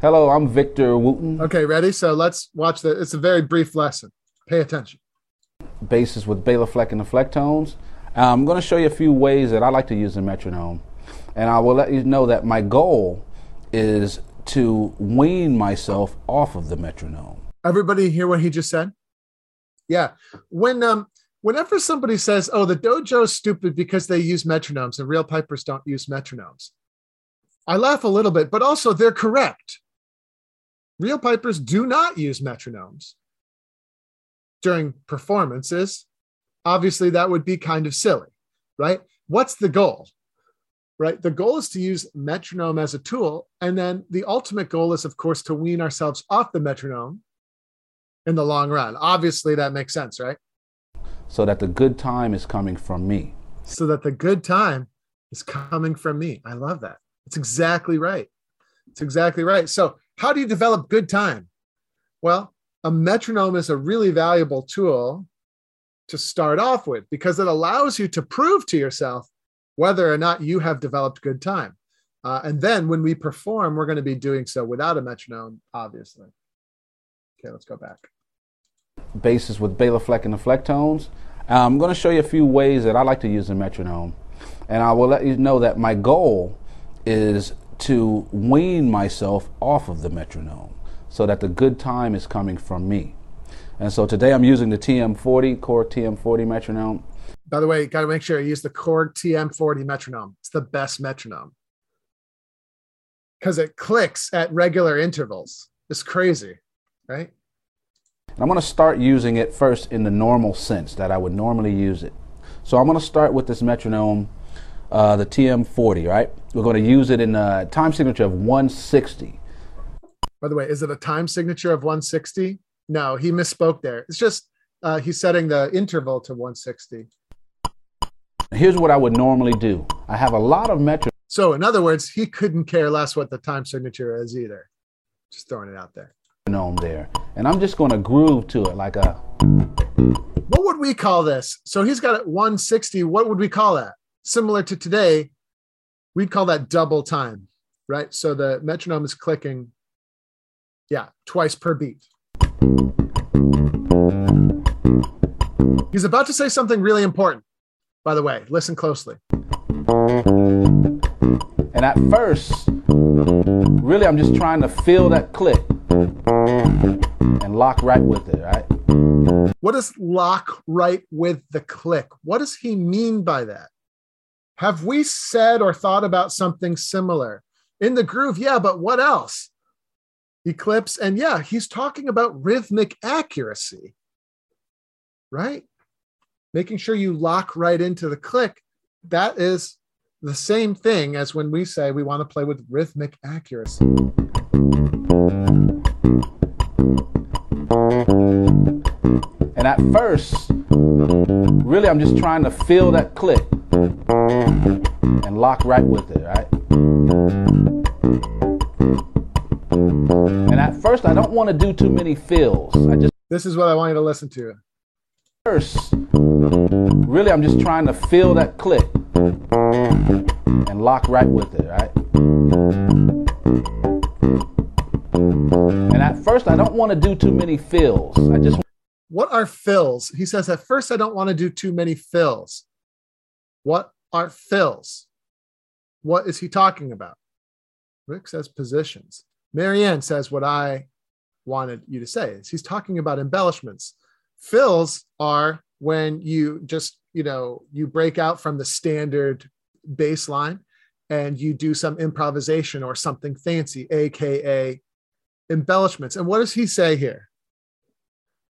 Hello, I'm Victor Wooten. Okay, ready? So let's watch the. It's a very brief lesson. Pay attention. Bassist with Bela Fleck and the Flecktones. I'm going to show you a few ways that I like to use the metronome, and I will let you know that my goal is to wean myself off of the metronome. Everybody hear what he just said? Yeah. When um whenever somebody says, "Oh, the dojo's stupid because they use metronomes and real pipers don't use metronomes," I laugh a little bit, but also they're correct. Real pipers do not use metronomes during performances. Obviously, that would be kind of silly, right? What's the goal? Right? The goal is to use metronome as a tool. And then the ultimate goal is, of course, to wean ourselves off the metronome in the long run. Obviously, that makes sense, right? So that the good time is coming from me. So that the good time is coming from me. I love that. It's exactly right. It's exactly right. So, how do you develop good time? Well, a metronome is a really valuable tool to start off with because it allows you to prove to yourself whether or not you have developed good time. Uh, and then when we perform, we're going to be doing so without a metronome, obviously. Okay, let's go back. Bassist with Bela Fleck and the Flecktones. I'm going to show you a few ways that I like to use the metronome. And I will let you know that my goal is to wean myself off of the metronome so that the good time is coming from me. And so today I'm using the TM40, Korg TM40 metronome. By the way, you got to make sure you use the Korg TM40 metronome. It's the best metronome because it clicks at regular intervals. It's crazy, right? I'm going to start using it first in the normal sense that I would normally use it. So I'm going to start with this metronome uh, the TM40, right? We're going to use it in a time signature of 160. By the way, is it a time signature of 160? No, he misspoke there. It's just uh, he's setting the interval to 160. Here's what I would normally do. I have a lot of metronomes. So, in other words, he couldn't care less what the time signature is either. Just throwing it out there. There, and I'm just going to groove to it like a. What would we call this? So he's got it 160. What would we call that? similar to today, we'd call that double time, right? So the metronome is clicking, yeah, twice per beat. He's about to say something really important, by the way. Listen closely. And at first, really, I'm just trying to feel that click and lock right with it, right? What does lock right with the click? What does he mean by that? Have we said or thought about something similar? In the groove, yeah, but what else? Eclipse, and yeah, he's talking about rhythmic accuracy, right? Making sure you lock right into the click. That is the same thing as when we say we want to play with rhythmic accuracy. And at first, really, I'm just trying to feel that click and lock right with it, right? And at first, I don't want to do too many fills. I just this is what I want you to listen to. First, really, I'm just trying to feel that click and lock right with it, right? And at first, I don't want to do too many fills. I just what are fills? He says, at first, I don't want to do too many fills. What are fills? What is he talking about? Rick says positions. Marianne says what I wanted you to say is he's talking about embellishments. Fills are when you just, you know, you break out from the standard baseline and you do some improvisation or something fancy, aka embellishments. And what does he say here?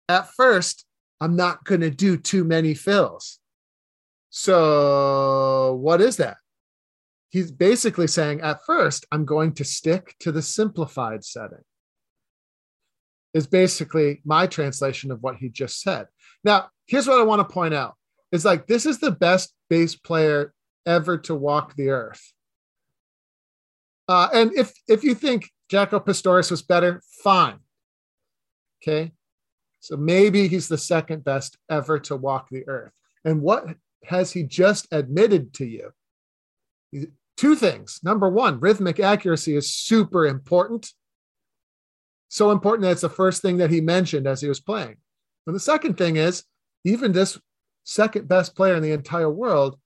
At first, I'm not going to do too many fills. So, what is that? He's basically saying, at first, I'm going to stick to the simplified setting, is basically my translation of what he just said. Now, here's what I want to point out is like, this is the best bass player ever to walk the earth. Uh, and if if you think Jaco Pastorius was better, fine. Okay. So maybe he's the second best ever to walk the earth. And what has he just admitted to you? Two things. Number one, rhythmic accuracy is super important. So important that it's the first thing that he mentioned as he was playing. And the second thing is, even this second best player in the entire world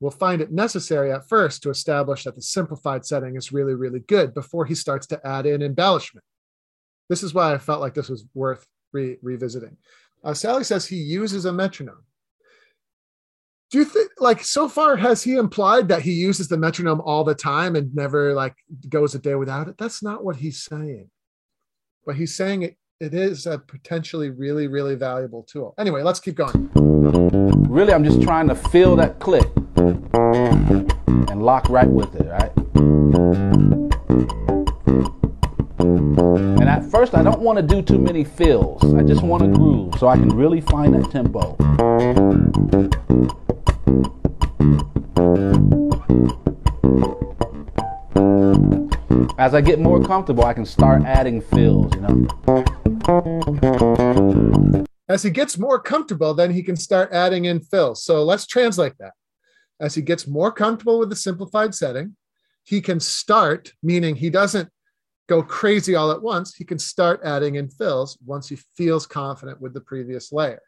will find it necessary at first to establish that the simplified setting is really, really good before he starts to add in embellishment. This is why I felt like this was worth re- revisiting. Uh, Sally says he uses a metronome. Do you think, like, so far has he implied that he uses the metronome all the time and never like goes a day without it? That's not what he's saying. But he's saying it, it is a potentially really, really valuable tool. Anyway, let's keep going. Really, I'm just trying to feel that click and lock right with it, right? And at first, I don't want to do too many fills. I just want to groove so I can really find that tempo. As I get more comfortable, I can start adding fills, you know. As he gets more comfortable, then he can start adding in fills. So let's translate that. As he gets more comfortable with the simplified setting, he can start, meaning he doesn't go crazy all at once. He can start adding in fills once he feels confident with the previous layer.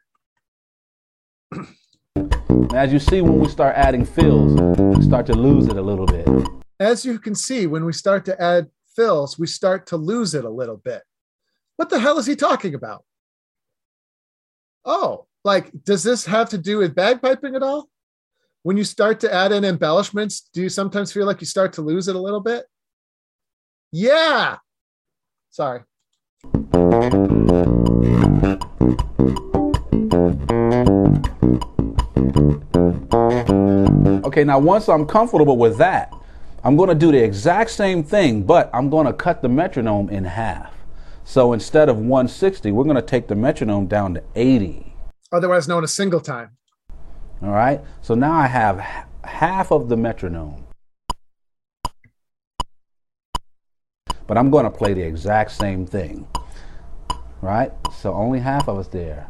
As you see, when we start adding fills, we start to lose it a little bit. As you can see, when we start to add fills, we start to lose it a little bit. What the hell is he talking about? Oh, like, does this have to do with bagpiping at all? When you start to add in embellishments, do you sometimes feel like you start to lose it a little bit? Yeah. Sorry. Okay, now once I'm comfortable with that, I'm going to do the exact same thing, but I'm going to cut the metronome in half. So instead of 160, we're going to take the metronome down to 80. Otherwise known as single time. All right. So now I have half of the metronome. But I'm going to play the exact same thing. Right? So only half of us there.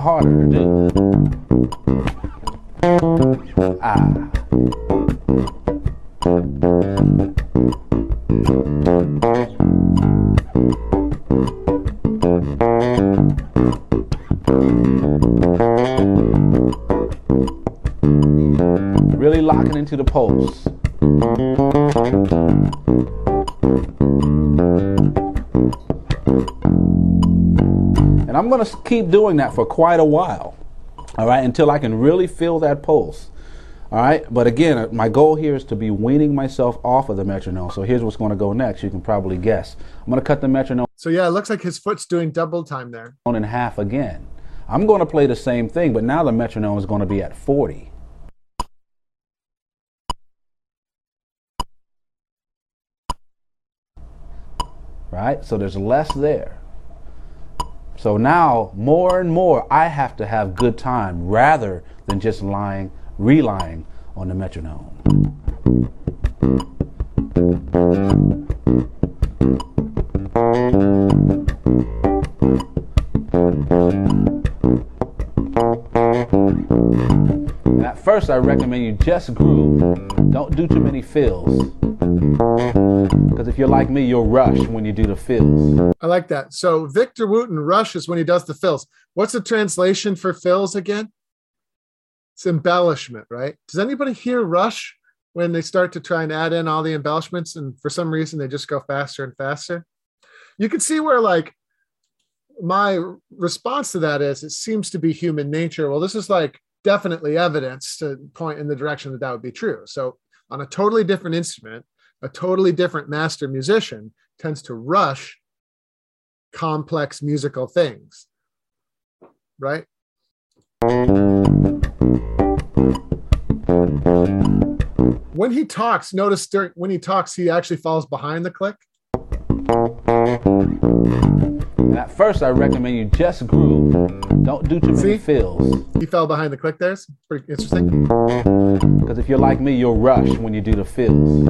Harder to do. Ah. Really locking into the pulse. And I'm going to keep doing that for quite a while. All right, until I can really feel that pulse. All right, but again, uh, my goal here is to be weaning myself off of the metronome. So here's what's going to go next. You can probably guess. I'm going to cut the metronome. So yeah, it looks like his foot's doing double time there. In half again. I'm going to play the same thing, but now the metronome is going to be at 40. Right? So there's less there. So now, more and more, I have to have good time rather than just lying, relying on the metronome. And at first, I recommend you just groove. Don't do too many fills. You're like me, you'll rush when you do the fills. I like that. So Victor Wooten rushes when he does the fills. What's the translation for fills again? It's embellishment, right? Does anybody hear rush when they start to try and add in all the embellishments and for some reason they just go faster and faster? You can see where like my response to that is it seems to be human nature. Well, this is like definitely evidence to point in the direction that that would be true. So on a totally different instrument, a totally different master musician tends to rush complex musical things, right? When he talks, notice during, when he talks, he actually falls behind the click. And at first, I recommend you just groove. Don't do too many fills. He fell behind the click there. It's pretty interesting. Because if you're like me, you'll rush when you do the fills.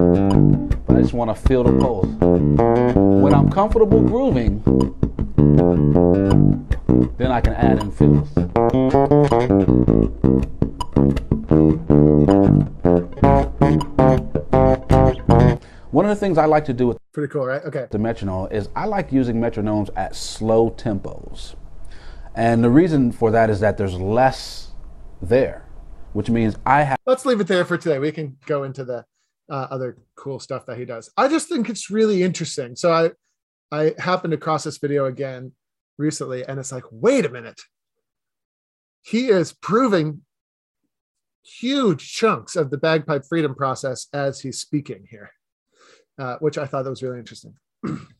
But I just want to feel the pulse. When I'm comfortable grooving, then I can add in fills. One of the things I like to do with Pretty cool, right? Okay. the metronome is I like using metronomes at slow tempos. And the reason for that is that there's less there, which means I have Let's leave it there for today. We can go into the uh, other cool stuff that he does. I just think it's really interesting. So I I happened across this video again recently, and it's like, wait a minute. He is proving huge chunks of the bagpipe freedom process as he's speaking here, uh, which I thought that was really interesting.